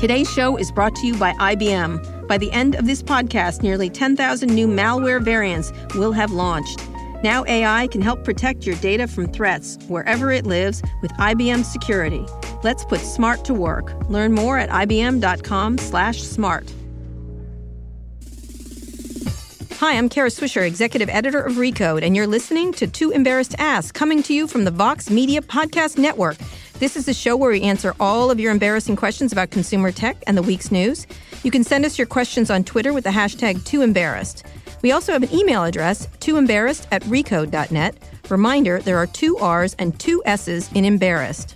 Today's show is brought to you by IBM. By the end of this podcast, nearly 10,000 new malware variants will have launched. Now AI can help protect your data from threats wherever it lives with IBM Security. Let's put smart to work. Learn more at ibm.com/smart. Hi, I'm Kara Swisher, executive editor of Recode, and you're listening to Too Embarrassed to Ask, coming to you from the Vox Media Podcast Network. This is the show where we answer all of your embarrassing questions about consumer tech and the week's news. You can send us your questions on Twitter with the hashtag TooEmbarrassed. We also have an email address, tooembarrassed at recode.net. Reminder, there are two R's and two S's in embarrassed.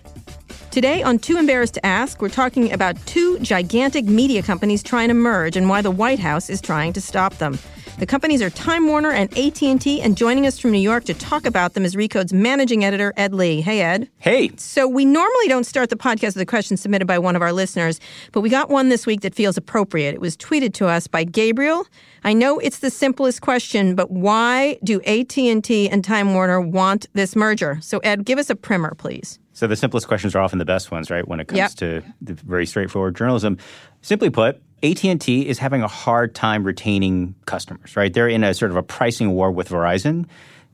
Today on Too Embarrassed to Ask, we're talking about two gigantic media companies trying to merge and why the White House is trying to stop them. The companies are Time Warner and AT&T, and joining us from New York to talk about them is Recode's managing editor, Ed Lee. Hey, Ed. Hey. So we normally don't start the podcast with a question submitted by one of our listeners, but we got one this week that feels appropriate. It was tweeted to us by Gabriel. I know it's the simplest question, but why do AT&T and Time Warner want this merger? So Ed, give us a primer, please. So the simplest questions are often the best ones, right? When it comes Yep. to the very straightforward journalism. Simply put, AT&T is having a hard time retaining customers, right? They're in a sort of a pricing war with Verizon.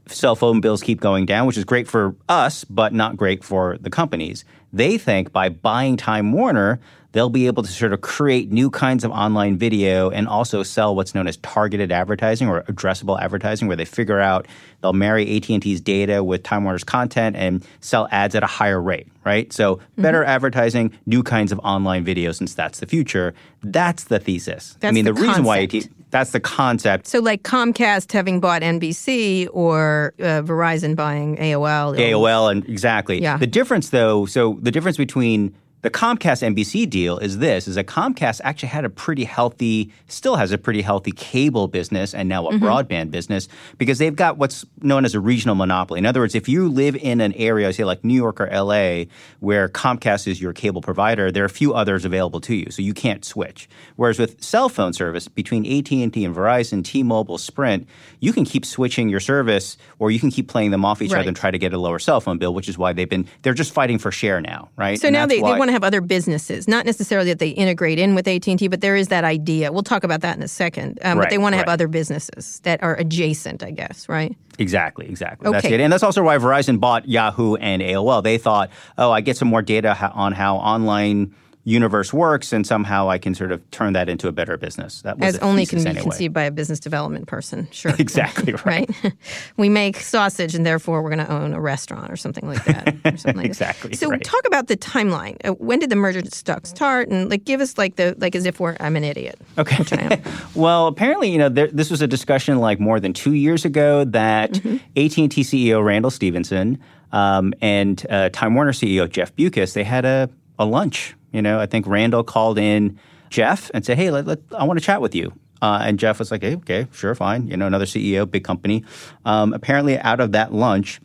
Cell phone bills keep going down, which is great for us, but not great for the companies. They think by buying Time Warner, they'll be able to sort of create new kinds of online video and also sell what's known as targeted advertising or addressable advertising where they figure out they'll marry AT&T's data with Time Warner's content and sell ads at a higher rate, right? So better advertising, new kinds of online video since that's the future. That's the thesis. I mean the the, reason why. AT that's the concept. So like Comcast having bought NBC or uh, Verizon buying AOL. AOL and exactly. Yeah. The difference though, so the difference between the Comcast NBC deal is this is that Comcast actually had a pretty healthy still has a pretty healthy cable business and now a Mm-hmm. broadband business because they've got what's known as a regional monopoly. In other words, if you live in an area say like New York or LA where Comcast is your cable provider, there are a few others available to you, so you can't switch. Whereas with cell phone service between AT&T and Verizon, T-Mobile, Sprint, you can keep switching your service or you can keep playing them off each Right. other and try to get a lower cell phone bill, which is why they've been they're just fighting for share now, right? So And now they, they want to have other businesses, not necessarily that they integrate in with AT&T, but there is that idea. We'll talk about that in a second. Um, but they want to have other businesses that are adjacent, I guess, right? Exactly, exactly. That's Okay. it. And that's also why Verizon bought Yahoo and AOL. They thought, oh, I get some more data on how online universe works, and somehow I can sort of turn that into a better business. That was As only can be anyway. conceived by a business development person. Sure. Exactly right. right? we make sausage and therefore we're going to own a restaurant or something like that. Or something like that. Exactly, So right. talk about the timeline. Uh, when did the merger st- start? And like give us like the like as if we're I'm an idiot. Okay. Which I am. Well, apparently, you know, there, this was a discussion like more than two years ago that Mm-hmm. AT&T CEO Randall Stephenson um, and uh, Time Warner CEO Jeff Bewkes they had a, a lunch. You know, I think Randall called in Jeff and said, "Hey, let, let, I want to chat with you." Uh, and Jeff was like, hey, "Okay, sure, fine." You know, another CEO, big company. Um, apparently, out of that lunch,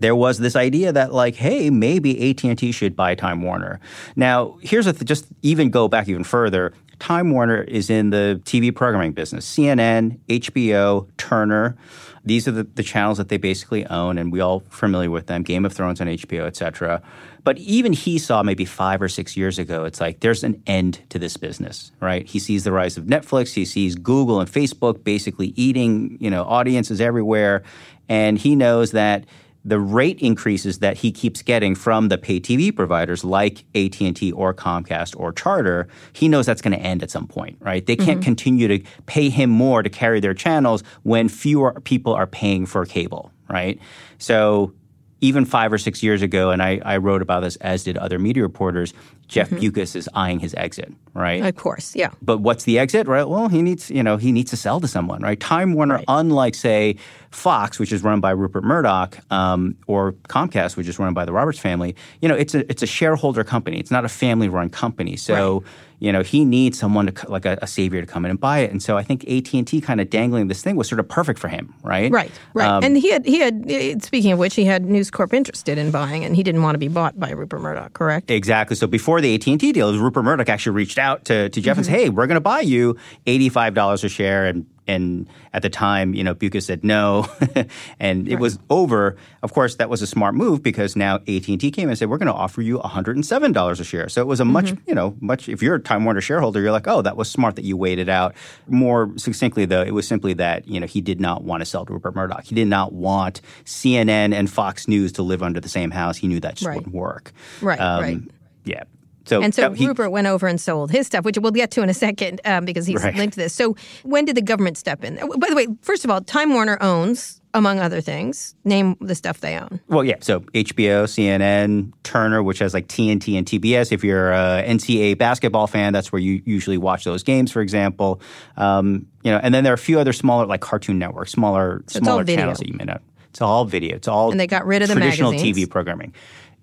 there was this idea that like hey maybe AT&T should buy Time Warner. Now, here's a th- just even go back even further. Time Warner is in the TV programming business. CNN, HBO, Turner. These are the, the channels that they basically own and we all familiar with them. Game of Thrones on HBO, et cetera. But even he saw maybe five or six years ago, it's like there's an end to this business, right? He sees the rise of Netflix, he sees Google and Facebook basically eating, you know, audiences everywhere. And he knows that the rate increases that he keeps getting from the pay TV providers like AT&T or Comcast or Charter, he knows that's going to end at some point, right? They can't mm-hmm. continue to pay him more to carry their channels when fewer people are paying for cable, right? So even five or six years ago, and I, I wrote about this, as did other media reporters, Jeff Bewkes is eyeing his exit, right? Of course, yeah. But what's the exit, right? Well, he needs, you know, he needs to sell to someone, right? Time Warner, unlike say Fox, which is run by Rupert Murdoch, um, or Comcast, which is run by the Roberts family, you know, it's a it's a shareholder company. It's not a family-run company. So, you know, he needs someone to like a, a savior to come in and buy it. And so I think AT and T kind of dangling this thing was sort of perfect for him, right? Right, right. Um, and he had he had speaking of which, he had News Corp interested in buying, and he didn't want to be bought by Rupert Murdoch. Correct. Exactly. So before the AT and T deal, Rupert Murdoch actually reached out to, to Jeff and said, "Hey, we're going to buy you eighty five dollars a share, and and at the time, you know, Bewkes said no, and it was over. Of course, that was a smart move because now AT and T came and said we're going to offer you one hundred and seven dollars a share. So it was a much, mm-hmm. you know, much. If you're a Time Warner shareholder, you're like, oh, that was smart that you waited out. More succinctly, though, it was simply that you know he did not want to sell to Rupert Murdoch. He did not want CNN and Fox News to live under the same house. He knew that just right. wouldn't work. Right. Um, right. Yeah. So and so he, Rupert went over and sold his stuff, which we'll get to in a second um, because he's right. linked to this. So when did the government step in? Uh, by the way, first of all, Time Warner owns, among other things, name the stuff they own. Well, yeah. So HBO, CNN, Turner, which has like TNT and TBS. If you're a NCAA basketball fan, that's where you usually watch those games, for example. Um, you know, and then there are a few other smaller, like Cartoon Network, smaller, so smaller channels that you may not. It's all video. It's all and they got rid of the traditional magazines. TV programming.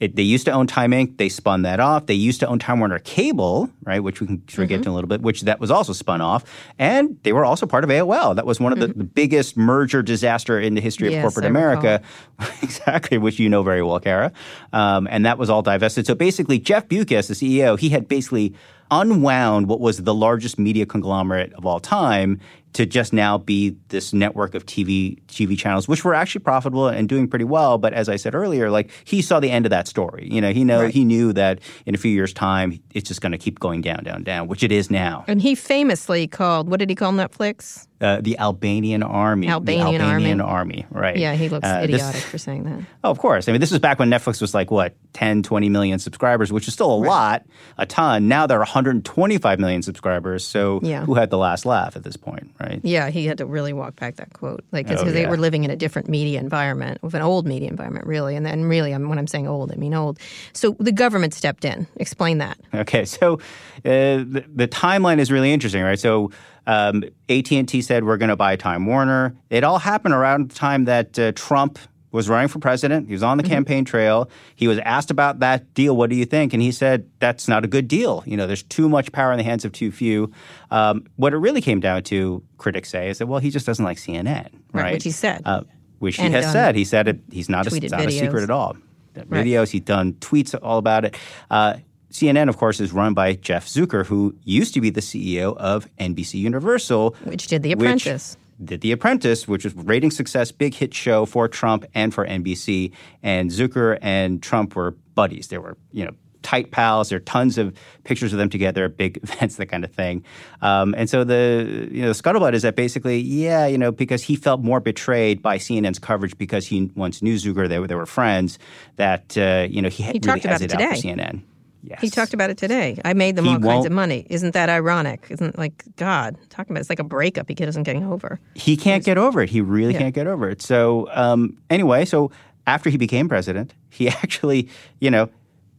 It, they used to own Time Inc. They spun that off. They used to own Time Warner Cable, right, which we can sort of mm-hmm. get to in a little bit, which that was also spun off. And they were also part of AOL. That was one of the, mm-hmm. the biggest merger disaster in the history of yes, corporate America. exactly, which you know very well, Kara. Um, and that was all divested. So basically, Jeff Bewkes, the CEO, he had basically unwound what was the largest media conglomerate of all time to just now be this network of TV TV channels, which were actually profitable and doing pretty well. But as I said earlier, like he saw the end of that story. You know, he know right. he knew that in a few years' time, it's just going to keep going down, down, down, which it is now. And he famously called what did he call Netflix? Uh, the Albanian army. Albanian, the Albanian army. army. right. Yeah, he looks uh, idiotic this, for saying that. Oh, of course. I mean, this was back when Netflix was like, what, 10, 20 million subscribers, which is still a right. lot, a ton. Now there are 125 million subscribers. So yeah. who had the last laugh at this point, right? Yeah, he had to really walk back that quote. Like, because oh, yeah. they were living in a different media environment, with an old media environment, really. And then, really, when I'm saying old, I mean old. So the government stepped in. Explain that. Okay. So uh, the, the timeline is really interesting, right? So um, AT&T said we're going to buy Time Warner. It all happened around the time that uh, Trump was running for president. He was on the mm-hmm. campaign trail. He was asked about that deal. What do you think? And he said that's not a good deal. You know, there's too much power in the hands of too few. Um, what it really came down to, critics say, is that well, he just doesn't like CNN, right? right which he said. Uh, which he has said. He said it. He's not, a, not a secret at all. Right. Videos. He's done tweets all about it. Uh, CNN, of course, is run by Jeff Zucker, who used to be the CEO of NBC Universal, which did The Apprentice. Did The Apprentice, which was rating success, big hit show for Trump and for NBC. And Zucker and Trump were buddies. They were, you know, tight pals. There are tons of pictures of them together at big events, that kind of thing. Um, and so the you know the scuttlebutt is that basically, yeah, you know, because he felt more betrayed by CNN's coverage because he once knew Zucker, they, they were friends. That uh, you know he, he really talked about it today. out for CNN. Yes. He talked about it today. I made them he all kinds of money. Isn't that ironic? Isn't like God talking about it's like a breakup he isn't getting over. He can't get over it. He really yeah. can't get over it. So um, anyway, so after he became president, he actually, you know,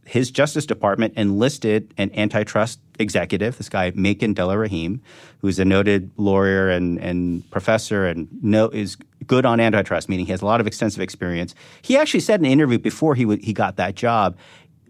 his Justice Department enlisted an antitrust executive, this guy Makan Delarahim, who's a noted lawyer and, and professor and know, is good on antitrust, meaning he has a lot of extensive experience. He actually said in an interview before he w- he got that job,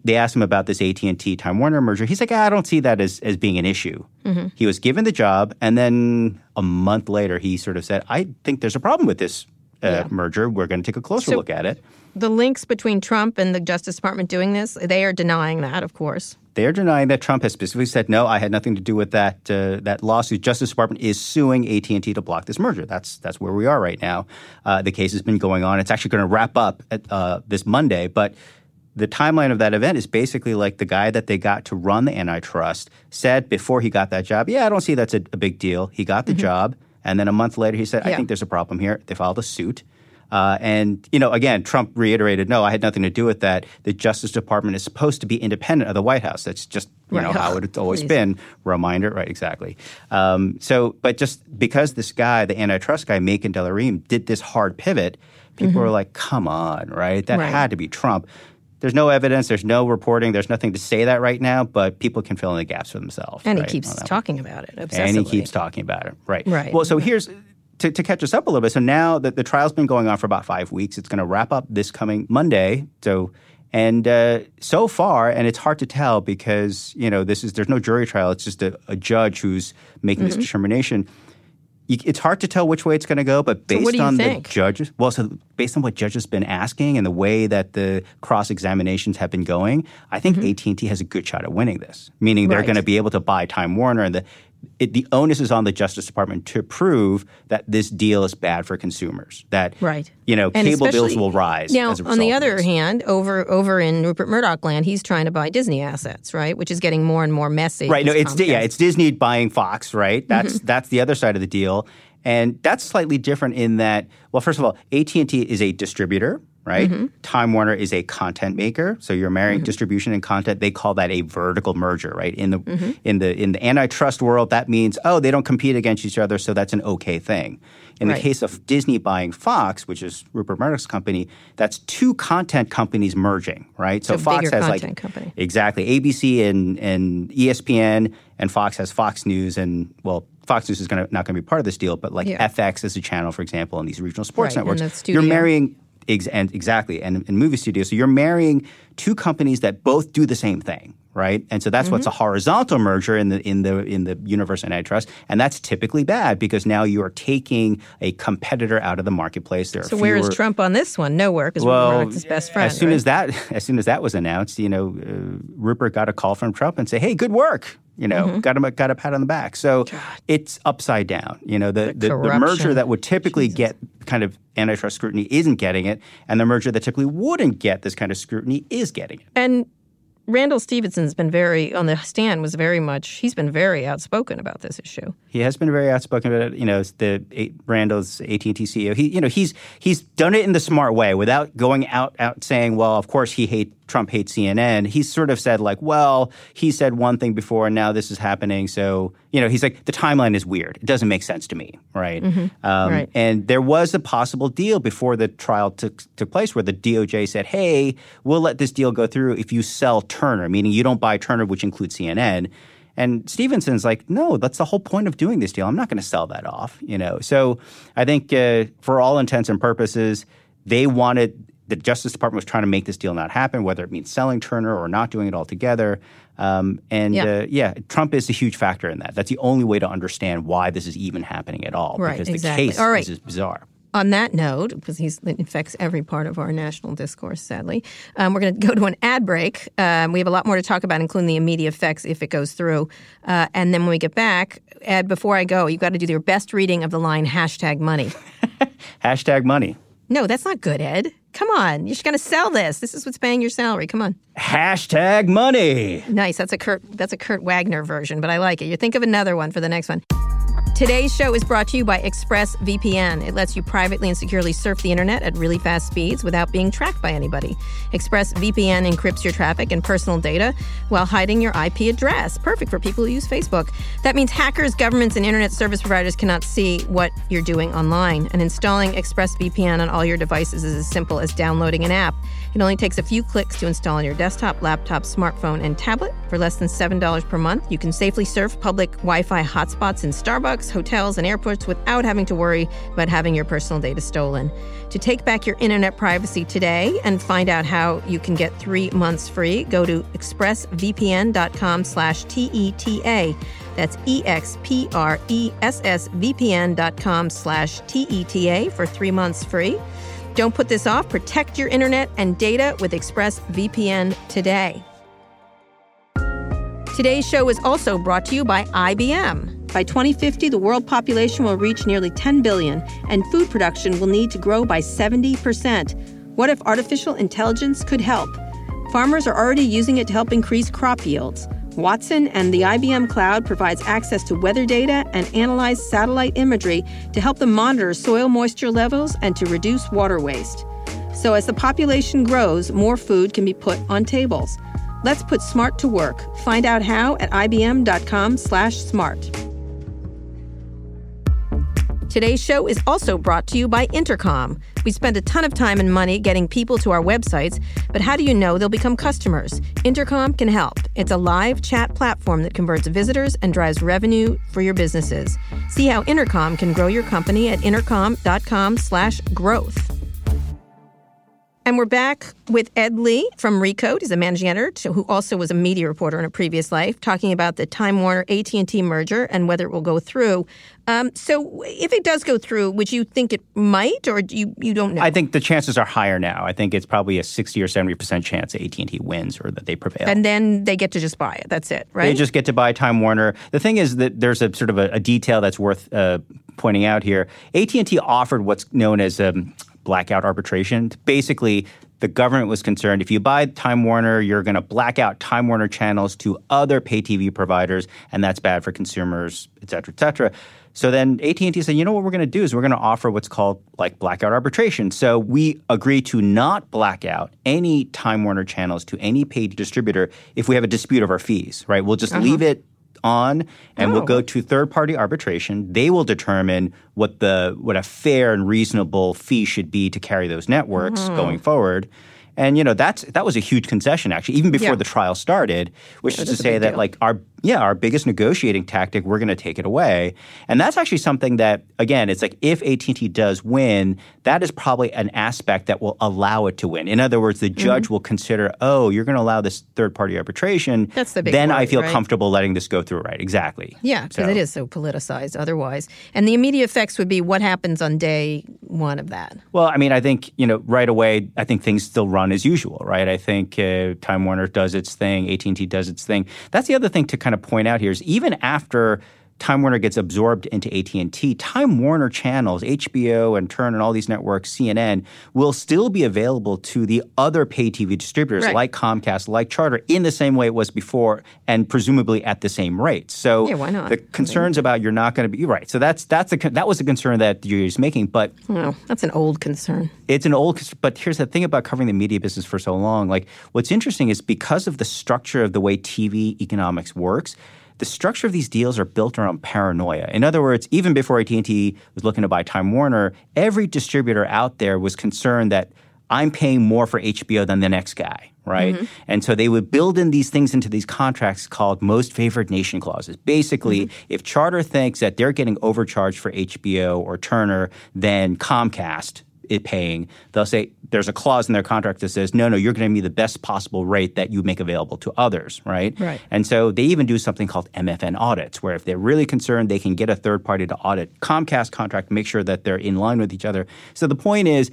they asked him about this AT&T Time Warner merger. He's like, I don't see that as, as being an issue. Mm-hmm. He was given the job, and then a month later, he sort of said, I think there's a problem with this uh, yeah. merger. We're going to take a closer so look at it. The links between Trump and the Justice Department doing this, they are denying that, of course. They are denying that Trump has specifically said, no, I had nothing to do with that uh, that lawsuit. Justice Department is suing AT&T to block this merger. That's that's where we are right now. Uh, the case has been going on. It's actually going to wrap up at, uh, this Monday, but the timeline of that event is basically like the guy that they got to run the antitrust said before he got that job, yeah, I don't see that's a, a big deal. He got the mm-hmm. job. And then a month later, he said, I think there's a problem here. They filed a suit. Uh, and, you know, again, Trump reiterated, no, I had nothing to do with that. The Justice Department is supposed to be independent of the White House. That's just, you right. know, how it's always been. Reminder, right, exactly. Um, so, but just because this guy, the antitrust guy, Makan Delarahim, did this hard pivot, people mm-hmm. were like, come on, right? That right. had to be Trump. There's no evidence, there's no reporting, there's nothing to say that right now, but people can fill in the gaps for themselves. And right, he keeps talking about it obsessively. And he keeps talking about it, right. Right. Well, so here's to, to, catch us up a little bit. So now that the trial's been going on for about five weeks, it's going to wrap up this coming Monday. So and uh, so far, and it's hard to tell because you know this is there's no jury trial. It's just a, a judge who's making mm-hmm. this determination it's hard to tell which way it's going to go, but based so on think? the judges, well, so based on what judges have been asking and the way that the cross examinations have been going, I think mm-hmm. AT and T has a good shot at winning this. Meaning they're going to be able to buy Time Warner, and the it, the onus is on the Justice Department to prove that this deal is bad for consumers. That right, you know, and cable bills will rise. Now, on the other hand, over over in Rupert Murdoch land, he's trying to buy Disney assets, right, which is getting more and more messy. Right. No, it's Comcast. yeah, it's Disney buying Fox. Right. That's mm-hmm. that's the other side of the deal, and that's slightly different in that. Well, first of all, AT and T is a distributor right? Mm-hmm. Time Warner is a content maker, so you're marrying mm-hmm. distribution and content. They call that a vertical merger, right? In the mm-hmm. in the in the antitrust world, that means oh, they don't compete against each other, so that's an okay thing. In right. the case of Disney buying Fox, which is Rupert Murdoch's company, that's two content companies merging, right? So, so Fox has like company. exactly ABC and and ESPN, and Fox has Fox News, and well, Fox News is gonna, not going to be part of this deal, but like yeah. FX as a channel, for example, and these regional sports right, networks, you're marrying Ex- and exactly, and, and movie studios. So you're marrying two companies that both do the same thing, right? And so that's mm-hmm. what's a horizontal merger in the in the in the universe antitrust, and that's typically bad because now you are taking a competitor out of the marketplace. There so fewer, where is Trump on this one? Nowhere, because well, his best friend. As soon right? as that as soon as that was announced, you know, uh, Rupert got a call from Trump and say, "Hey, good work." You know, mm-hmm. got him a, got a pat on the back. So God. it's upside down. You know, the the, the, the merger that would typically Jesus. get kind of antitrust scrutiny isn't getting it, and the merger that typically wouldn't get this kind of scrutiny is getting it. And Randall Stephenson's been very on the stand was very much he's been very outspoken about this issue. He has been very outspoken about it. You know, the Randall's AT and T CEO. He, you know, he's he's done it in the smart way without going out out saying, well, of course he hate Trump hates CNN. He's sort of said like, well, he said one thing before, and now this is happening. So you know, he's like the timeline is weird. It doesn't make sense to me, right? Mm-hmm. Um, right. And there was a possible deal before the trial took took place where the DOJ said, hey, we'll let this deal go through if you sell Turner, meaning you don't buy Turner, which includes CNN. And Stephenson's like, no, that's the whole point of doing this deal. I'm not going to sell that off, you know. So I think uh, for all intents and purposes, they wanted the Justice Department was trying to make this deal not happen, whether it means selling Turner or not doing it altogether. Um, and yeah. Uh, yeah. Trump is a huge factor in that. That's the only way to understand why this is even happening at all, right, because exactly. the case all right. is bizarre on that note, because he's, it affects every part of our national discourse, sadly, um, we're going to go to an ad break. Um, we have a lot more to talk about, including the immediate effects if it goes through. Uh, and then when we get back, Ed, before I go, you've got to do your best reading of the line hashtag money. hashtag money. No, that's not good, Ed. Come on, you're just going to sell this. This is what's paying your salary. Come on. Hashtag money. Nice. That's a Kurt. That's a Kurt Wagner version, but I like it. You think of another one for the next one. Today's show is brought to you by ExpressVPN. It lets you privately and securely surf the internet at really fast speeds without being tracked by anybody. ExpressVPN encrypts your traffic and personal data while hiding your IP address. Perfect for people who use Facebook. That means hackers, governments, and internet service providers cannot see what you're doing online. And installing ExpressVPN on all your devices is as simple as downloading an app. It only takes a few clicks to install on your desktop, laptop, smartphone, and tablet. For less than $7 per month, you can safely surf public Wi Fi hotspots in Starbucks, hotels, and airports without having to worry about having your personal data stolen. To take back your internet privacy today and find out how you can get three months free, go to expressvpn.com slash T-E-T-A. That's E-X-P-R-E-S-S-V-P-N dot com slash T-E-T-A for three months free. Don't put this off. Protect your internet and data with ExpressVPN today. Today's show is also brought to you by IBM. By 2050, the world population will reach nearly 10 billion, and food production will need to grow by 70%. What if artificial intelligence could help? Farmers are already using it to help increase crop yields. Watson and the IBM Cloud provides access to weather data and analyze satellite imagery to help them monitor soil moisture levels and to reduce water waste. So as the population grows, more food can be put on tables. Let's put smart to work. Find out how at ibm.com/smart. Today's show is also brought to you by Intercom. We spend a ton of time and money getting people to our websites, but how do you know they'll become customers? Intercom can help. It's a live chat platform that converts visitors and drives revenue for your businesses. See how Intercom can grow your company at intercom.com/growth. And we're back with Ed Lee from Recode. He's a managing editor who also was a media reporter in a previous life, talking about the Time Warner AT and T merger and whether it will go through. Um, so, if it does go through, would you think it might, or do you you don't know? I think the chances are higher now. I think it's probably a sixty or seventy percent chance that AT and T wins or that they prevail. And then they get to just buy it. That's it, right? They just get to buy Time Warner. The thing is that there's a sort of a, a detail that's worth uh, pointing out here. AT and T offered what's known as um, blackout arbitration. Basically, the government was concerned if you buy Time Warner, you're going to black out Time Warner channels to other pay TV providers, and that's bad for consumers, et cetera, et cetera. So then AT&T said, you know what we're going to do is we're going to offer what's called like blackout arbitration. So we agree to not black out any Time Warner channels to any paid distributor if we have a dispute over fees, right? We'll just uh-huh. leave it on and oh. we'll go to third party arbitration. They will determine what the what a fair and reasonable fee should be to carry those networks mm-hmm. going forward. And you know that's that was a huge concession actually, even before yeah. the trial started, which yeah, is to say that deal. like our yeah, our biggest negotiating tactic, we're going to take it away. And that's actually something that, again, it's like if AT&T does win, that is probably an aspect that will allow it to win. In other words, the mm-hmm. judge mm-hmm. will consider, oh, you're going to allow this third-party arbitration. That's the big Then I feel right? comfortable letting this go through, right? Exactly. Yeah, because so. it is so politicized otherwise. And the immediate effects would be what happens on day one of that. Well, I mean, I think, you know, right away, I think things still run as usual, right? I think uh, Time Warner does its thing, AT&T does its thing. That's the other thing to kind kind of point out here is even after Time Warner gets absorbed into AT&T, Time Warner channels, HBO and Turn and all these networks, CNN, will still be available to the other pay TV distributors right. like Comcast, like Charter, in the same way it was before, and presumably at the same rate. So yeah, why not? the concerns I mean, about you're not going to be right. So that's that's a, that was a concern that you're making, but well, that's an old concern. It's an old, but here's the thing about covering the media business for so long. Like, what's interesting is because of the structure of the way TV economics works the structure of these deals are built around paranoia. In other words, even before AT&T was looking to buy Time Warner, every distributor out there was concerned that I'm paying more for HBO than the next guy, right? Mm-hmm. And so they would build in these things into these contracts called most favored nation clauses. Basically, mm-hmm. if Charter thinks that they're getting overcharged for HBO or Turner, then Comcast it paying, they'll say there's a clause in their contract that says, no, no, you're going to be the best possible rate that you make available to others, right? Right. And so they even do something called MFN audits, where if they're really concerned, they can get a third party to audit Comcast contract, make sure that they're in line with each other. So the point is,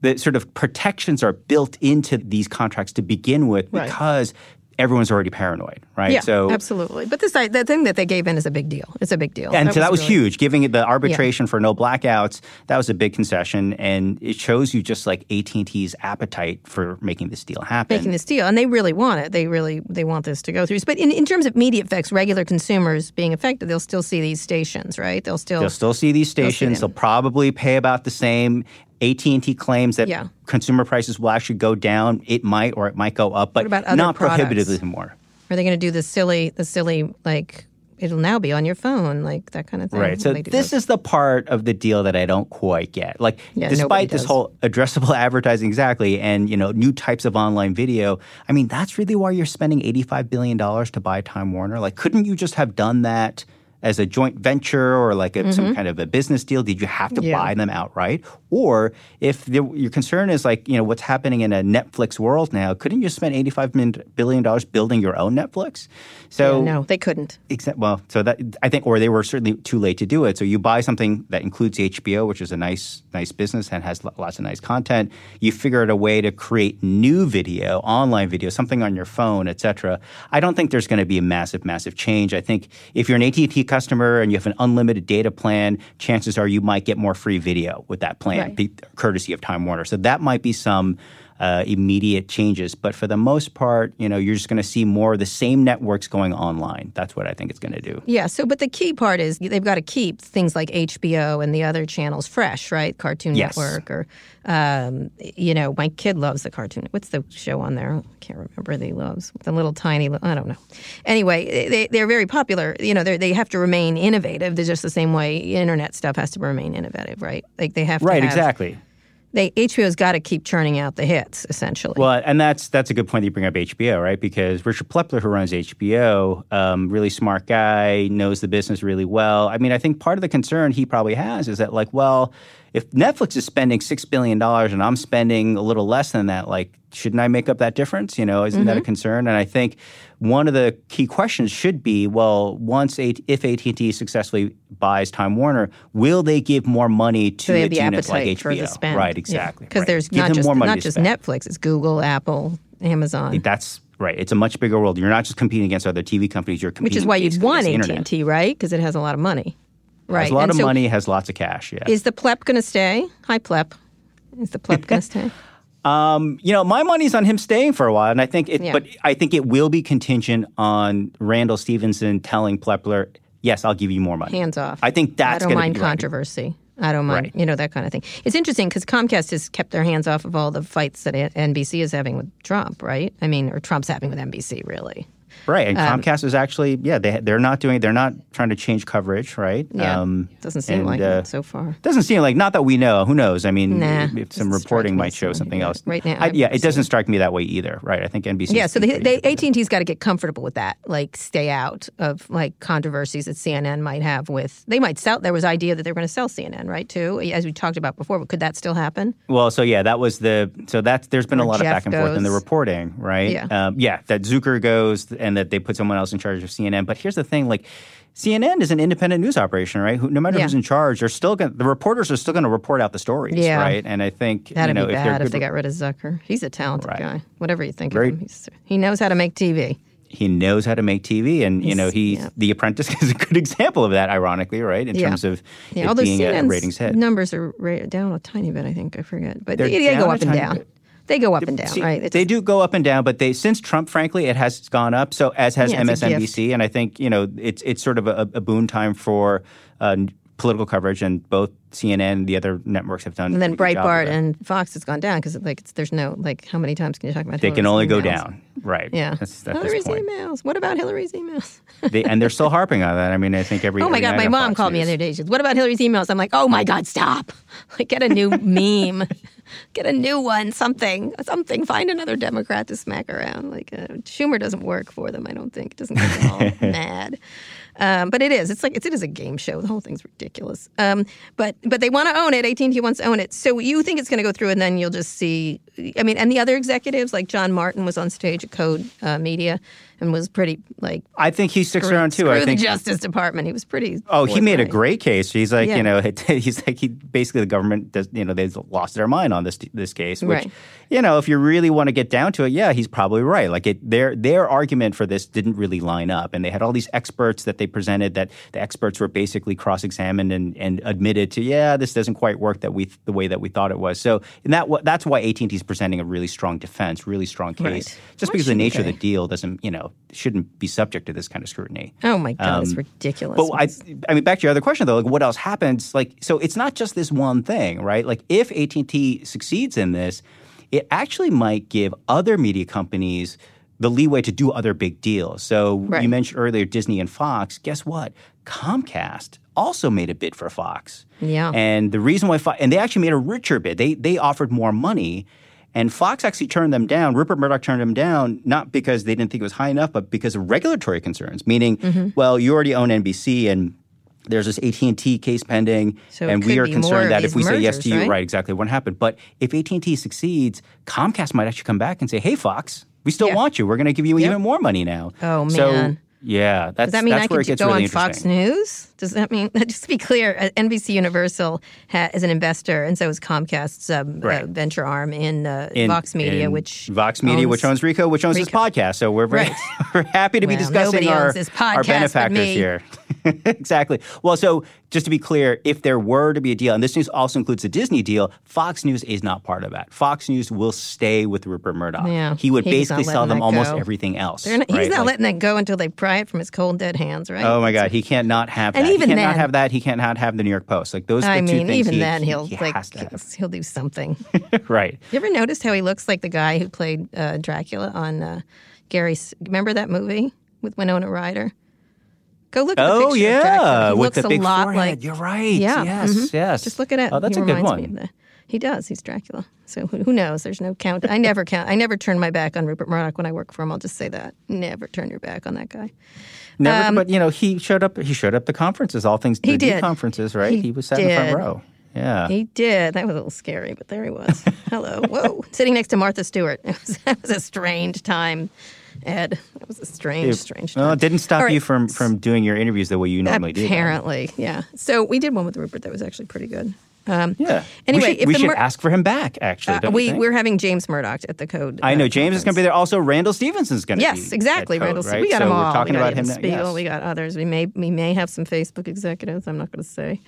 the sort of protections are built into these contracts to begin with right. because everyone's already paranoid, right? Yeah, so absolutely. But this the thing that they gave in is a big deal. It's a big deal. And that so that was, really, huge. Giving it the arbitration yeah. for no blackouts, that was a big concession, and it shows you just like AT and T's appetite for making this deal happen. Making this deal, and they really want it. They really they want this to go through. But in, in terms of media effects, regular consumers being affected, they'll still see these stations, right? They'll still they'll still see these stations. They'll, they'll probably pay about the same. AT&T claims that yeah. consumer prices will actually go down. It might or it might go up, but not products? prohibitively more. Are they going to do the silly, the silly like it'll now be on your phone, like that kind of thing. Right. So this those. is the part of the deal that I don't quite get. Like, yeah, despite this whole addressable advertising, exactly, and you know, new types of online video. I mean, that's really why you're spending eighty-five billion dollars to buy Time Warner. Like, couldn't you just have done that? As a joint venture or like a, mm-hmm. some kind of a business deal? Did you have to yeah. buy them outright? Or if the, your concern is like, you know, what's happening in a Netflix world now, couldn't you spend $85 billion building your own Netflix? So yeah, no, they couldn't. Except, well, so that I think, or they were certainly too late to do it. So you buy something that includes HBO, which is a nice, nice business and has lots of nice content. You figure out a way to create new video, online video, something on your phone, etc. I don't think there's going to be a massive, massive change. I think if you're an AT&T customer and you have an unlimited data plan, chances are you might get more free video with that plan, right. courtesy of Time Warner. So that might be some uh, immediate changes. But for the most part, you know, you're just going to see more of the same networks going online. That's what I think it's going to do. Yeah. So, but the key part is they've got to keep things like HBO and the other channels fresh, right? Cartoon yes. Network or, um, you know, my kid loves the cartoon. What's the show on there? I can't remember. They loves the little tiny. I don't know. Anyway, they they're very popular. You know, they have to remain innovative. They're just the same way internet stuff has to remain innovative, right? Like they have to right. Have, exactly they HBO's got to keep churning out the hits, essentially. Well, and that's that's a good point that you bring up HBO, right? Because Richard Plepler, who runs HBO, um, really smart guy, knows the business really well. I mean, I think part of the concern he probably has is that, like, well, if Netflix is spending six billion dollars and I'm spending a little less than that, like shouldn't I make up that difference? You know, isn't mm-hmm. that a mm-hmm. concern? And I think one of the key questions should be, well, once a- if AT and T successfully buys Time Warner, will they give more money to so its units like HBO? For the spend. Right, exactly. Because right. there's give not just not just Netflix; it's Google, Apple, Amazon. That's right. It's a much bigger world. You're not just competing against other TV companies. You're competing. Which is why you'd want AT and T, right? Because it has a lot of money. Right. Has a lot and of so money, has lots of cash. Yeah. Is the plep going to stay? Hi, plep. Is the plep going to stay? Um, you know, my money's on him staying for a while, and I think it. Yeah. But I think it will be contingent on Randall Stephenson telling Plepler, "Yes, I'll give you more money." Hands off. I think that's. I don't mind controversy. Right. I don't mind, right. you know, that kind of thing. It's interesting because Comcast has kept their hands off of all the fights that NBC is having with Trump, right? I mean, or Trump's having with NBC, really. Right, and um, Comcast is actually yeah they they're not doing they're not trying to change coverage, right? Yeah, um, doesn't seem and, like uh, it so far. Doesn't seem like not that we know. Who knows? I mean, nah, if some reporting might show something else. Right now, I, yeah, it doesn't strike me that way either. Right, I think NBC. Yeah, so they, they AT and T's got to get comfortable with that, like stay out of like controversies that CNN might have with. They might sell. There was idea that they were going to sell CNN, right? Too, as we talked about before. But could that still happen? Well, so yeah, that was the so that's there's been a lot Jeff of back and goes. forth in the reporting, right? Yeah, um, yeah, that Zucker goes and that they put someone else in charge of CNN. But here's the thing, like CNN is an independent news operation, right? Who, no matter yeah. who's in charge, they're still going the reporters are still going to report out the stories, yeah. right? And I think that'd you know, be if bad if they got rid of Zucker. He's a talented right. guy. Whatever you think Very, of him, He's, he knows how to make TV. He knows how to make TV, and you know he yeah. The Apprentice is a good example of that. Ironically, right? In terms of yeah, it being a ratings hit. Numbers are down a tiny bit, I think. I forget, but they, they go up and down. Bit. They go up and down, See, right? It's, they do go up and down, but they since Trump, frankly, it has gone up. So as has yeah, MSNBC, and I think you know it's it's sort of a, a boon time for uh, political coverage, and both CNN and the other networks have done. And then Breitbart and Fox has gone down because like there's no like how many times can you talk about? They Hillary's can only emails? go down, right? Yeah, that's, Hillary's emails. What about Hillary's emails? they, and they're still harping on that. I mean, I think every. Oh my every God! My mom called News. me the other day. She said, "What about Hillary's emails?" I'm like, "Oh my God! Stop! Like, get a new meme." Get a new one, something, something. Find another Democrat to smack around. Like uh, Schumer doesn't work for them. I don't think it doesn't get them all mad. Um, but it is. It's like it's, it is a game show. The whole thing's ridiculous. Um, but but they want to own it. AT and T wants to own it. So you think it's going to go through, and then you'll just see. I mean, and the other executives like John Martin was on stage at Code uh, Media and was pretty like. I think he sticks screw, around too. I think the Justice Department. He was pretty. Oh, he made a great case. He's like, Yeah. you know, he's like, he basically the government does, you know, they've lost their mind on this this case. Which, Right. you know, if you really want to get down to it, yeah, he's probably right. Like it, their their argument for this didn't really line up, and they had all these experts that they presented that the experts were basically cross examined and, and admitted to, yeah, this doesn't quite work that we the way that we thought it was. So, and that that's why AT and T is presenting a really strong defense, really strong case, Right. just Why because the nature they? of the deal doesn't, you know, shouldn't be subject to this kind of scrutiny. Oh my God! it's Um, ridiculous. But I, I mean, back to your other question though, like what else happens? Like, so it's not just this one thing, right? Like, if AT and T succeeds in this, it actually might give other media companies the leeway to do other big deals. So Right. you mentioned earlier Disney and Fox. Guess what? Comcast also made a bid for Fox. Yeah. And the reason why, Fo- and they actually made a richer bid. They they offered more money. And Fox actually turned them down. Rupert Murdoch turned them down, not because they didn't think it was high enough, but because of regulatory concerns. Meaning, Mm-hmm. well, you already own NBC, and there's this AT and T case pending, So and we are concerned that if we say yes to you, right? right, exactly what happened. But if AT and T succeeds, Comcast might actually come back and say, "Hey, Fox, we still Yeah. want you. We're going to give you Yep. even more money now." Oh, So, man. Yeah, that's Does that mean I could go really on Fox. News? Does that mean, just to be clear, uh, NBC Universal ha- is an investor, and so is Comcast's um, Right. uh, venture arm in, uh, in- Vox Media, in which Vox Media, which owns Recode, which owns this podcast. So we're very Right. we're happy to be discussing our our benefactors here. exactly. Well, so just to be clear, if there were to be a deal, and this news also includes the Disney deal, Fox News is not part of that. Fox News will stay with Rupert Murdoch. Yeah, he would basically sell them almost go. everything else. Not, he's right? not Like- letting that go until they pry it from his cold dead hands, right? Oh my God, he can't not have that. And even he can't not then- have that. He can't not have the New York Post. Like those. I two mean, things even he, then he- he'll he like has to have. he'll do something. right. you ever noticed how he looks like the guy who played uh, Dracula on uh, Gary? S- Remember that movie with Winona Ryder? Go look at the Oh picture of Dracula. yeah, He with looks the big a lot forehead. like You're right. Yeah, Yes. mhm. Yes. Just look at it. Oh, that's he a good reminds one. Me of that. He does. He's Dracula. So who, who knows? There's no count. I never count. I never turn my back on Rupert Murdoch when I work for him. I'll just say that. Never turn your back on that guy. Never, but you know, he showed up. He showed up the conferences, all things Um, He did. conferences, right? He He, was sat in the front row. Yeah. He did. That was a little scary, but there he was. Hello. Whoa. Sitting next to Martha Stewart. It was, that was a strange time, Ed. It was a strange, strange time. Well, it didn't stop right. you from from doing your interviews the way you normally do. Apparently, yeah. So we did one with Rupert that was actually pretty good. Um, Yeah. Anyway, we should, we should Mur- ask for him back. Actually, uh, we we're having James Murdoch at the Code. I know uh, James is going to be there. Also, Randall Stephenson's going to be. Yes, exactly. Code, Randall. right? We got so them all. We're talking we got about him. Evan. Spiegel. Yes. We got others. We may we may have some Facebook executives. I'm not going to say.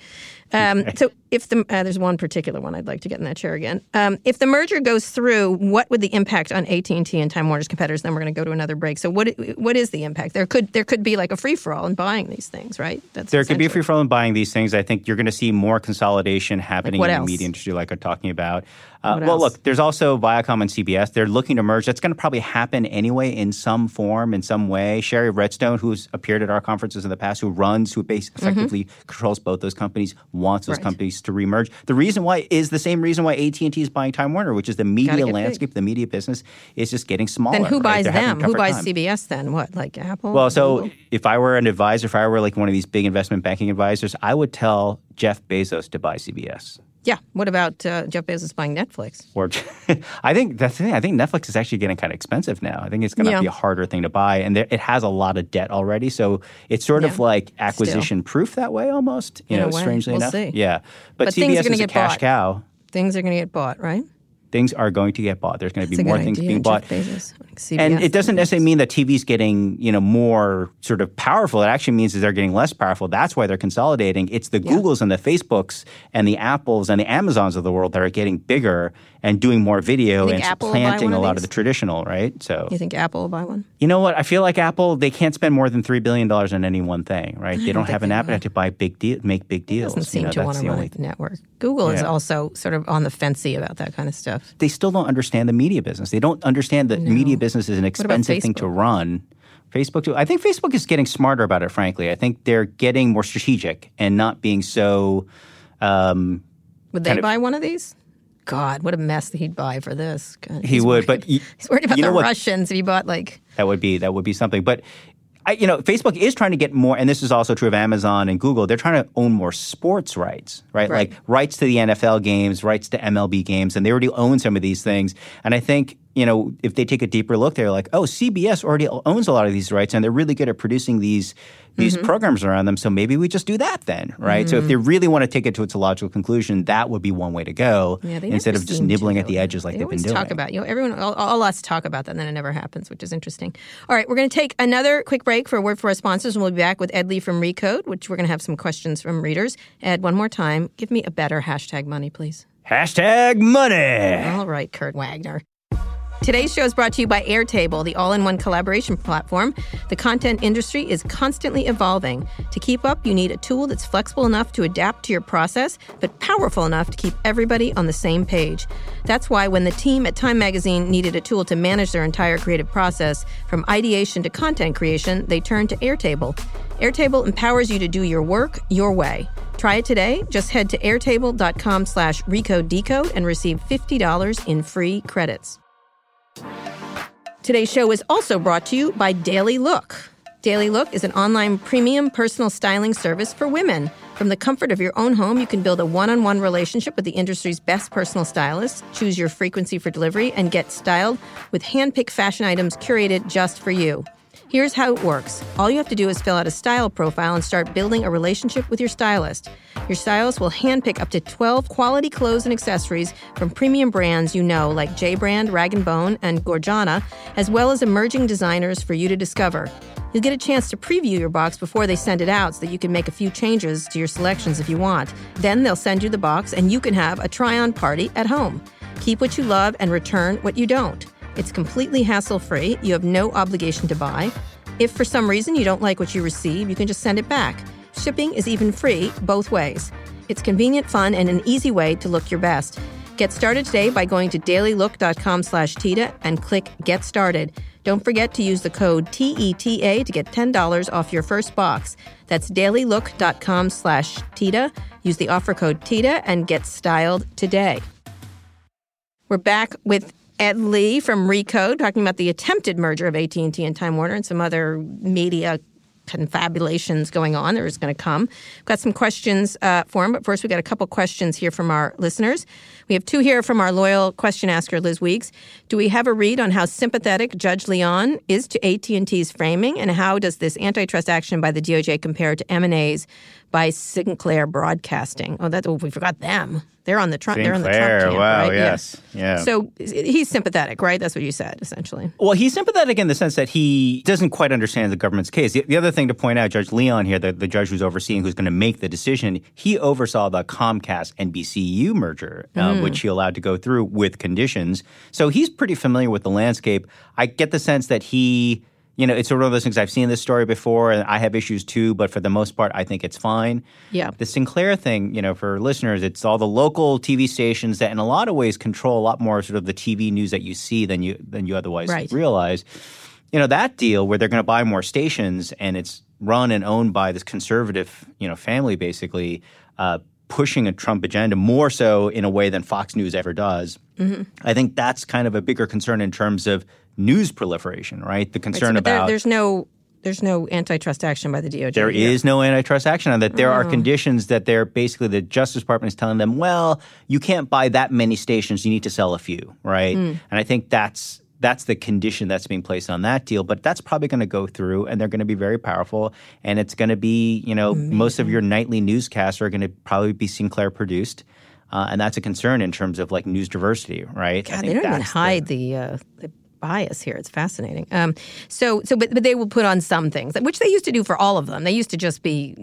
Um, So if the uh, there's one particular one I'd like to get in that chair again. Um, if the merger goes through, what would the impact on AT and T and Time Warner's competitors? Then we're going to go to another break. So what what is the impact? There could there could be like a free for all in buying these things, right? That's There could be a free for all in buying these things. I think you're going to see more consolidation happening what in the media industry, like I'm talking about. Uh, well, look, there's also Viacom and CBS. They're looking to merge. That's going to probably happen anyway in some form, in some way. Shari Redstone, who's appeared at our conferences in the past, who runs, who bas- effectively controls both those companies, wants those Mm-hmm. Right. companies to remerge. The reason why is the same reason why AT&T is buying Time Warner, which is the media get big. landscape, the media business is just getting smaller. Then who right? buys They're them? Who buys time. CBS then? What like Apple? Well, so if I were an advisor, if I were like one of these big investment banking advisors, I would tell Jeff Bezos to buy CBS. Yeah. What about uh, Jeff Bezos buying Netflix? Or I think that's the thing. I think Netflix is actually getting kind of expensive now. I think it's going to Yeah. be a harder thing to buy, and there, it has a lot of debt already. So it's sort of like acquisition proof that way, almost. You In know, strangely We'll enough. see. Yeah, but, But things are CBS is a get cash bought. cow. Things are going to get bought, right? Things are going to get bought. There's going to be That's a more things idea, being bought. And it doesn't necessarily mean that TV's getting, you know, more sort of powerful. It actually means that they're getting less powerful. That's why they're consolidating. It's the Yeah. Googles and the Facebooks and the Apples and the Amazons of the world that are getting bigger and doing more video and Apple supplanting a lot of the traditional, right? So You think Apple will buy one? you know what? I feel like Apple they can't spend more than three billion dollars on any one thing, right? They don't have an appetite to buy big deal, make big deals. Doesn't seem you know, to that's want to the run only. a network. Google is also sort of on the fancy about that kind of stuff. They still don't understand the media business. They don't understand that media business is an expensive thing to run. Facebook too. I think Facebook is getting smarter about it. Frankly, I think they're getting more strategic and not being so. Um, Would they of- buy one of these? God, what a mess he'd buy for this. God, he would, worried- but he's worried about you know the what? Russians if he bought like That would be that would be something. But I, you know, Facebook is trying to get more, and this is also true of Amazon and Google. They're trying to own more sports rights, right? Right. Like rights to the NFL games, rights to MLB games, and they already own some of these things. And I think you know, if they take a deeper look, they're like, oh, CBS already owns a lot of these rights, and they're really good at producing these these Mm-hmm. programs around them. So maybe we just do that then, right? So if they really want to take it to its logical conclusion, that would be one way to go Yeah, instead of just nibbling at the edges like they they've been doing. talk about you know everyone all, all us talk about that and then it never happens which is interesting all right we're going to take another quick break for a word for our sponsors and we'll be back with ed lee from recode which we're going to have some questions from readers ed one more time give me a better hashtag money please Hashtag money. all right kurt wagner Today's show is brought to you by Airtable, the all in one collaboration platform. The content industry is constantly evolving. To keep up, you need a tool that's flexible enough to adapt to your process, but powerful enough to keep everybody on the same page. That's why when the team at Time Magazine needed a tool to manage their entire creative process, from ideation to content creation, they turned to Airtable. Airtable empowers you to do your work your way. Try it today. Just head to airtable.com slash recode decode and receive $50 in free credits. Today's show is also brought to you by Daily Look. Daily Look is an online premium personal styling service for women. From the comfort of your own home, you can build a one on one relationship with the industry's best personal stylists, choose your frequency for delivery, and get styled with hand picked fashion items curated just for you. Here's how it works. All you have to do is fill out a style profile and start building a relationship with your stylist. Your stylist will handpick up to 12 quality clothes and accessories from premium brands you know like J Brand, Rag & Bone, and Gorjana, as well as emerging designers for you to discover. You'll get a chance to preview your box before they send it out so that you can make a few changes to your selections if you want. Then they'll send you the box and you can have a try-on party at home. Keep what you love and return what you don't. It's completely hassle free. You have no obligation to buy. If for some reason you don't like what you receive, you can just send it back. Shipping is even free both ways. It's convenient, fun, and an easy way to look your best. Get started today by going to dailylook.com slash Tita and click Get Started. Don't forget to use the code TETA to get $10 off your first box. That's dailylook.com slash Tita. Use the offer code Tita and get styled today. We're back with Ed Lee from Recode talking about the attempted merger of AT&T and Time Warner and some other media confabulations going on. There's going to come. We've got some questions uh, for him, but first we've got a couple questions here from our listeners. We have two here from our loyal question asker, Liz Weeks. Do we have a read on how sympathetic Judge Leon is to AT&T's framing, and how does this antitrust action by the DOJ compare to M&A's by Sinclair Broadcasting? Oh, that oh, we forgot them. They're on the Trump. They're on the Trump Sinclair, camp, wow, right? yes, yeah. So he's sympathetic, right? That's what you said, essentially. Well, he's sympathetic in the sense that he doesn't quite understand the government's case. The, the other thing to point out, Judge Leon here, the, the judge who's overseeing, who's going to make the decision, he oversaw the Comcast NBCU merger, uh, which he allowed to go through with conditions. So he's pretty familiar with the landscape. I get the sense that he you know, it's sort of one of those things I've seen this story before, and I have issues too. But for the most part, I think it's fine. Yeah. The Sinclair thing, you know, for listeners, it's all the local TV stations that, in a lot of ways, control a lot more sort of the TV news that you see than you than you otherwise Right. realize. You know, that deal where they're going to buy more stations and it's run and owned by this conservative, you know, family, basically. Uh, pushing a Trump agenda more so in a way than Fox News ever does. Mm-hmm. I think that's kind of a bigger concern in terms of news proliferation, right? The Right, concern so- but there- about there's no there's no antitrust action by the DOJ. there here. is no antitrust action on that. There Oh. are conditions that they're basically the Justice Department is telling them, well, you can't buy that many stations. You need to sell a few, right? Hmm. And I think that's that's the condition that's being placed on that deal. But that's probably going to go through, and they're going to be very powerful. And it's going to be, you know, most of your nightly newscasts are going to probably be Sinclair produced. Uh, and that's a concern in terms of like news diversity, right? I God, they don't even that's the- hide the, uh, the bias here. It's fascinating. Um, so, so, but, but they will put on some things, which they used to do for all of them. They used to just be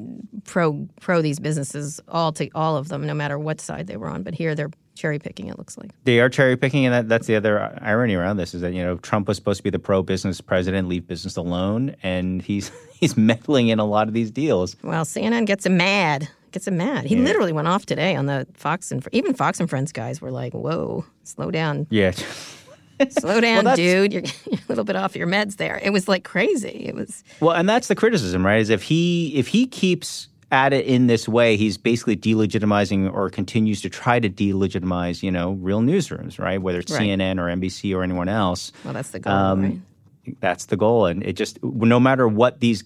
pro pro these businesses, all to all of them, no matter what side they were on. But here they're cherry picking. It looks like. They are cherry picking, and that, that's the other irony around this is that you know Trump was supposed to be the pro business president, leave business alone, and he's he's meddling in a lot of these deals. Well, CNN gets him mad. Gets him mad. He literally went off today on the Fox and even Fox and Friends guys were like, "Whoa, slow down, Yeah, slow down, that's- dude. You're, you're a little bit off your meds there." It was like crazy. It was. well, and that's the criticism, right? Is if he if he keeps at it in this way, he's basically delegitimizing or continues to try to delegitimize, you know, real newsrooms, right? Whether it's Right. CNN or NBC or anyone else. Well, that's the goal, Um, right? That's the goal, and it just no matter what these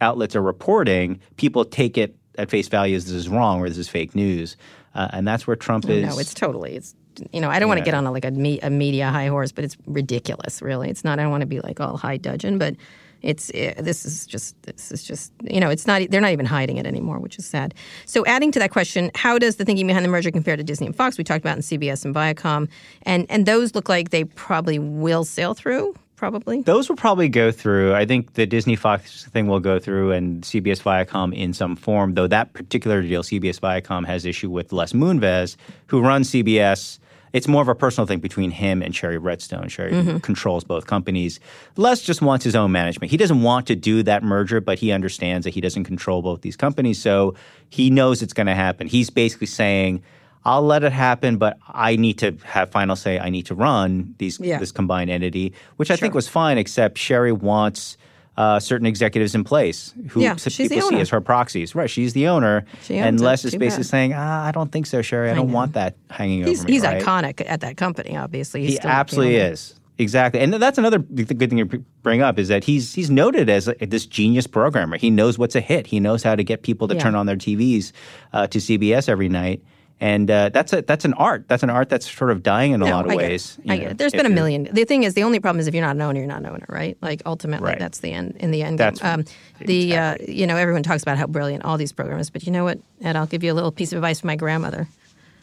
outlets are reporting, people take it at face value as this is wrong or this is fake news, uh, and that's where Trump is. No, it's totally. It's you know I don't want to get on a, like a, me, a media high horse, but it's ridiculous. Really, it's not. I don't want to be like all high dudgeon, but it's eh, this is just this is just you know it's not. They're not even hiding it anymore, which is sad. So adding to that question, how does the thinking behind the merger compare to Disney and Fox? We talked about in CBS and Viacom, and and those look like they probably will sail through. Probably. Those will probably go through. I think the Disney Fox thing will go through, and CBS Viacom in some form. Though that particular deal, CBS Viacom has issue with Les Moonves, who runs CBS. It's more of a personal thing between him and Shari Redstone. Shari mm-hmm. controls both companies. Les just wants his own management. He doesn't want to do that merger, but he understands that he doesn't control both these companies, so he knows it's going to happen. He's basically saying. I'll let it happen, but I need to have final say. I need to run these Yeah. this combined entity, which I think was fine, except Shari wants uh, certain executives in place who Yeah, s- she's the people see as her proxies. Right, she's the owner, She and. Les is basically bad. saying, ah, "I don't think so, Shari. I, don't know. want that hanging He's over me." he's right? iconic at that company. Obviously, he's He still absolutely is. Exactly, and that's another good thing to bring up is that he's he's noted as like, this genius programmer. He knows what's a hit. He knows how to get people to Yeah. turn on their TVs uh, to CBS every night, and uh, that's a that's an art. That's an art that's sort of dying in a No, lot of I get ways. I you get it. There's been a million. The thing is, the only problem is if you're not an owner, you're not an owner, right? Like ultimately, Right. that's the end. In the end, That's- um, the uh, you know everyone talks about how brilliant all these programs, but you know what, Ed? I'll give you a little piece of advice from my grandmother.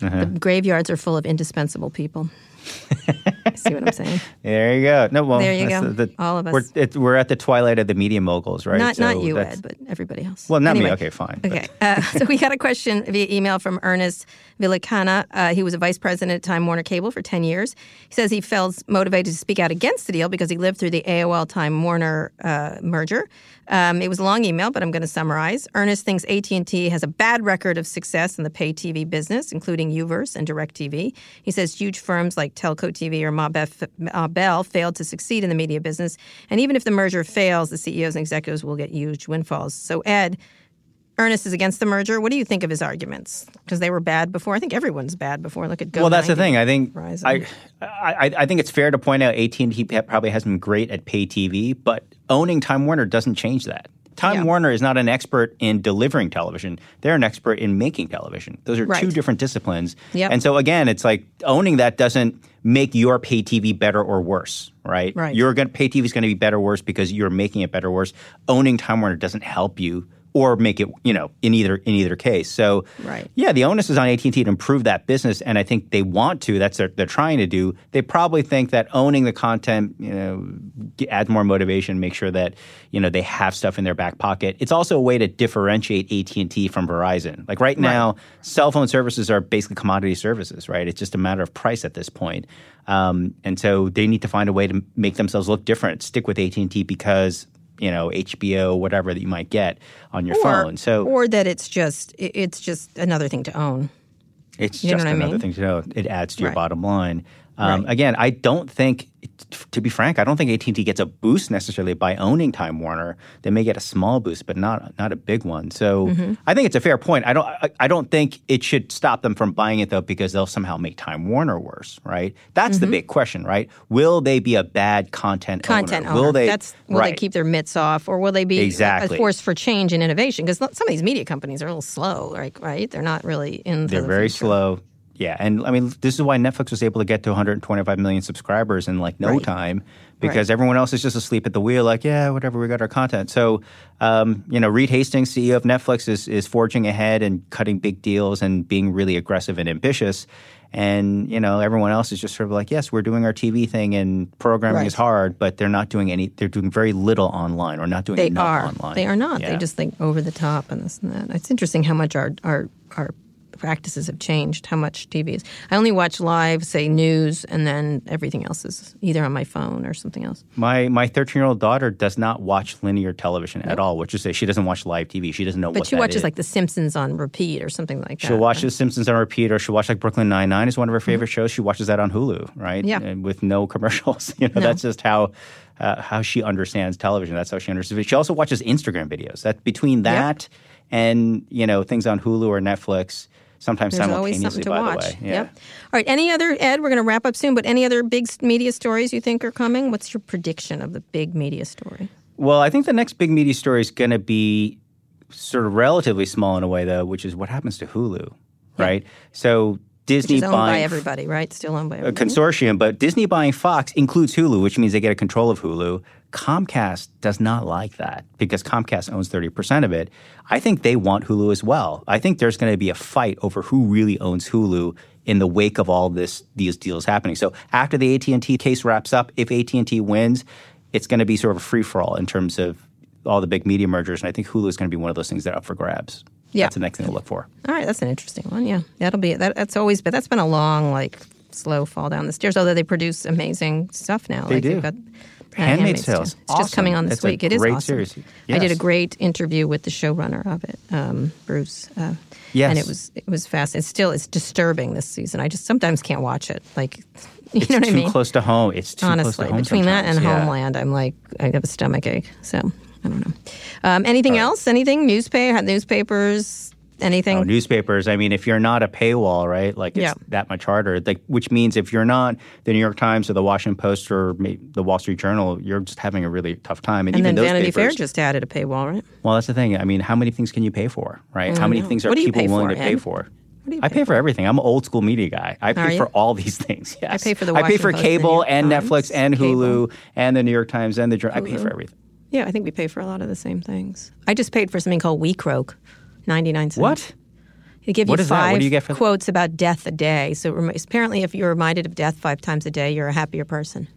Uh-huh. The graveyards are full of indispensable people. See what I'm saying? There you go. No, well, There you go. the- the- All of us. We're, it, we're at the twilight of the media moguls, right? Not not you, Ed, but everybody else. Well, not me. Okay, fine. Okay, uh, so we got a question via email from Ernest Villicana. Uh, he was a vice president at Time Warner Cable for 10 years. He says he felt motivated to speak out against the deal because he lived through the AOL Time Warner uh, merger. Um, it was a long email, but I'm going to summarize. Ernest thinks AT&T has a bad record of success in the pay TV business, including Uverse and DirecTV. He says huge firms like Telco TV or Ma Bell failed to succeed in the media business, and even if the merger fails, the CEOs and executives will get huge windfalls. So, Ed, Ernest is against the merger. What do you think of his arguments? Because they were bad before. I think everyone's bad before. Look at Go. Well, that's the thing. I think I, I I think it's fair to point out AT and T probably hasn't been great at pay TV, but owning Time Warner doesn't change that. Time Yeah. Warner is not an expert in delivering television. They're an expert in making television. Those are two different disciplines. Yep. And so again, it's like owning that doesn't make your pay TV better or worse, right? Right. Your pay TV is going to be better or worse because you're making it better or worse. Owning Time Warner doesn't help you or make it, you know, in either in either case. So Right. yeah, the onus is on AT&T to improve that business, and I think they want to. That's what they're trying to do. They probably think that owning the content, you know, adds more motivation, make sure that you know they have stuff in their back pocket. It's also a way to differentiate AT&T from Verizon. Like right now, cell phone services are basically commodity services, right? It's just a matter of price at this point, um, and so they need to find a way to make themselves look different. Stick with AT&T because you know HBO, whatever that you might get on your or, phone. So or that it's just it's just another thing to own. It's You just what I another mean? thing to know. It adds to your Right. bottom line. Um, Right. Again, I don't think, to be frank, I don't think AT&T gets a boost necessarily by owning Time Warner. They may get a small boost, but not not a big one. So Mm-hmm. I think it's a fair point. I don't I, I don't think it should stop them from buying it though because they'll somehow make Time Warner worse, right? That's the big question, right? Will they be a bad content Mm-hmm. Content owner? owner. Will they? That's will right. they keep their mitts off, or will they be Exactly. a force for change and innovation? Because some of these media companies are a little slow, right? Right? They're not really in. They're the very future. slow. Yeah, and I mean, this is why Netflix was able to get to 125 million subscribers in like no Right. time because everyone else is just asleep at the wheel. Like, yeah, whatever, we got our content. So, um, you know, Reed Hastings, CEO of Netflix, is is forging ahead and cutting big deals and being really aggressive and ambitious. And you know, everyone else is just sort of like, yes, we're doing our TV thing and programming Right. is hard, but they're not doing any. They're doing very little online or not doing They enough are. online. They are not. Yeah. They just think over the top and this and that. It's interesting how much our our our practices have changed. How much TV is. I only watch live, say news, and then everything else is either on my phone or something else. My my 13 year old daughter does not watch linear television at all, which is say she doesn't watch live TV. She doesn't know But what she watches is. like The Simpsons on repeat or something like that. She'll watch The Simpsons on repeat, or she'll watch like Brooklyn Nine Nine is one of her favorite shows. She watches that on Hulu, right? Yeah. and with no commercials. You know, that's just how uh, how she understands television. That's how she understands. it. She also watches Instagram videos. That between that and you know things on Hulu or Netflix, sometimes There's always simultaneously. something to by watch. the way, yeah. Yep. All right. Any other Ed? We're going to wrap up soon. But any other big media stories you think are coming? What's your prediction of the big media story? Well, I think the next big media story is going to be sort of relatively small in a way, though, which is what happens to Hulu, right? So Disney owned by everybody, right? Still owned by a consortium, but Disney buying Fox includes Hulu, which means they get a control of Hulu. Comcast does not like that because Comcast owns 30% of it. I think they want Hulu as well. I think there's going to be a fight over who really owns Hulu in the wake of all this these deals happening. So after the AT&T case wraps up, if AT&T wins, it's going to be sort of a free for all in terms of all the big media mergers and I think Hulu is going to be one of those things that are up for grabs. Yeah. That's the next thing to look for. All right, that's an interesting one. Yeah, that'll be that. That's always, been that's been a long, like, slow fall down the stairs. Although they produce amazing stuff now. They like do. They've got, uh, Handmaid's Tale It's just coming on this It's week. It is great awesome. series. I did a great interview with the showrunner of it, um, Bruce. Uh, Yes. and it was it was fast. It's still it's disturbing this season. I just sometimes can't watch it. Like, you It's know what too I mean? close to home. It's too close Honestly, to home between that and. Yeah. Homeland, I'm like I have a stomach ache. So I don't know. Um, anything else? Anything? Newspaper? Newspapers? Anything? Oh, newspapers. I mean, if you're not a paywall, right? Like it's Yeah. that much harder. Like, which means if you're not the New York Times or the Washington Post or the Wall Street Journal, you're just having a really tough time. and even then those Vanity Fair just added a paywall, right? Well, that's the thing. I mean, how many things can you pay for, right? How many things are people willing for, to pay Ed? for? do you I pay pay for everything. I'm an old school media guy. I pay for all these things. Yes, I pay for the I pay for Post and cable and Netflix and cable. Hulu and the New York Times and the Journal. I pay for everything. Yeah, I think we pay for a lot of the same things. I just paid for something called WeCroak, 99 cents. What? They give What you is that? What five you get for that? quotes about death a day. So rem- apparently, if you're reminded of death five times a day, you're a happier person.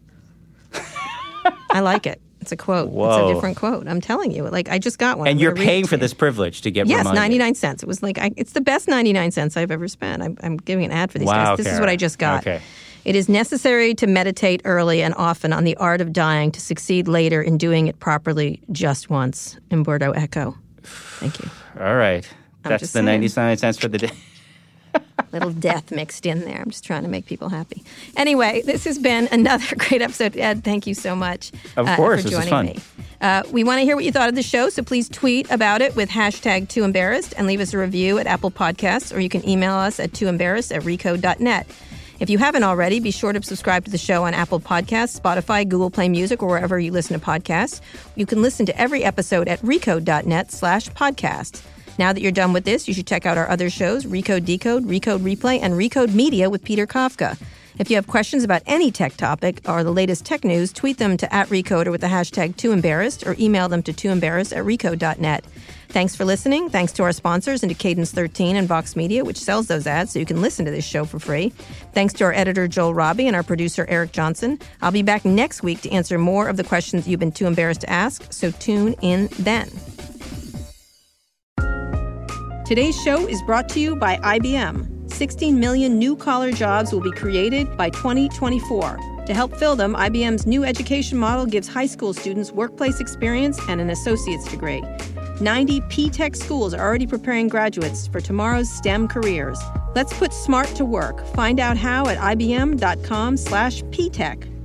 I like it. It's a quote. It's a different quote. I'm telling you. Like I just got one. And I'm you're paying for this privilege to get Yes, reminded. 99 cents. It was like I, it's the best 99 cents I've ever spent. I'm, I'm giving an ad for these Wow, guys. This is what I just got. Okay. It is necessary to meditate early and often on the art of dying to succeed later in doing it properly just once. Umberto Eco. Thank you. All right. That's the saying. 99 cents for the day. little death mixed in there. I'm just trying to make people happy. Anyway, this has been another great episode. Ed, thank you so much Of uh, course, for joining fun. me. Uh, we want to hear what you thought of the show, so please tweet about it with hashtag too embarrassed and leave us a review at Apple Podcasts, or you can email us at too embarrassed at recode.net. If you haven't already, be sure to subscribe to the show on Apple Podcasts, Spotify, Google Play Music, or wherever you listen to podcasts. You can listen to every episode at recode.net slash podcast. Now that you're done with this, you should check out our other shows, Recode Decode, Recode Replay, and Recode Media with Peter Kafka. If you have questions about any tech topic or the latest tech news, tweet them to at Recode or with the hashtag TooEmbarrassed or email them to tooembarrassed at recode.net. Thanks for listening. Thanks to our sponsors and to Cadence 13 and Vox Media, which sells those ads so you can listen to this show for free. Thanks to our editor, Joel Robbie, and our producer, Eric Johnson. I'll be back next week to answer more of the questions you've been too embarrassed to ask, so tune in then. Today's show is brought to you by IBM. 16 million new collar jobs will be created by 2024. To help fill them, IBM's new education model gives high school students workplace experience and an associate's degree. 90 P-Tech schools are already preparing graduates for tomorrow's STEM careers. Let's put smart to work. Find out how at ibm.com/ptech.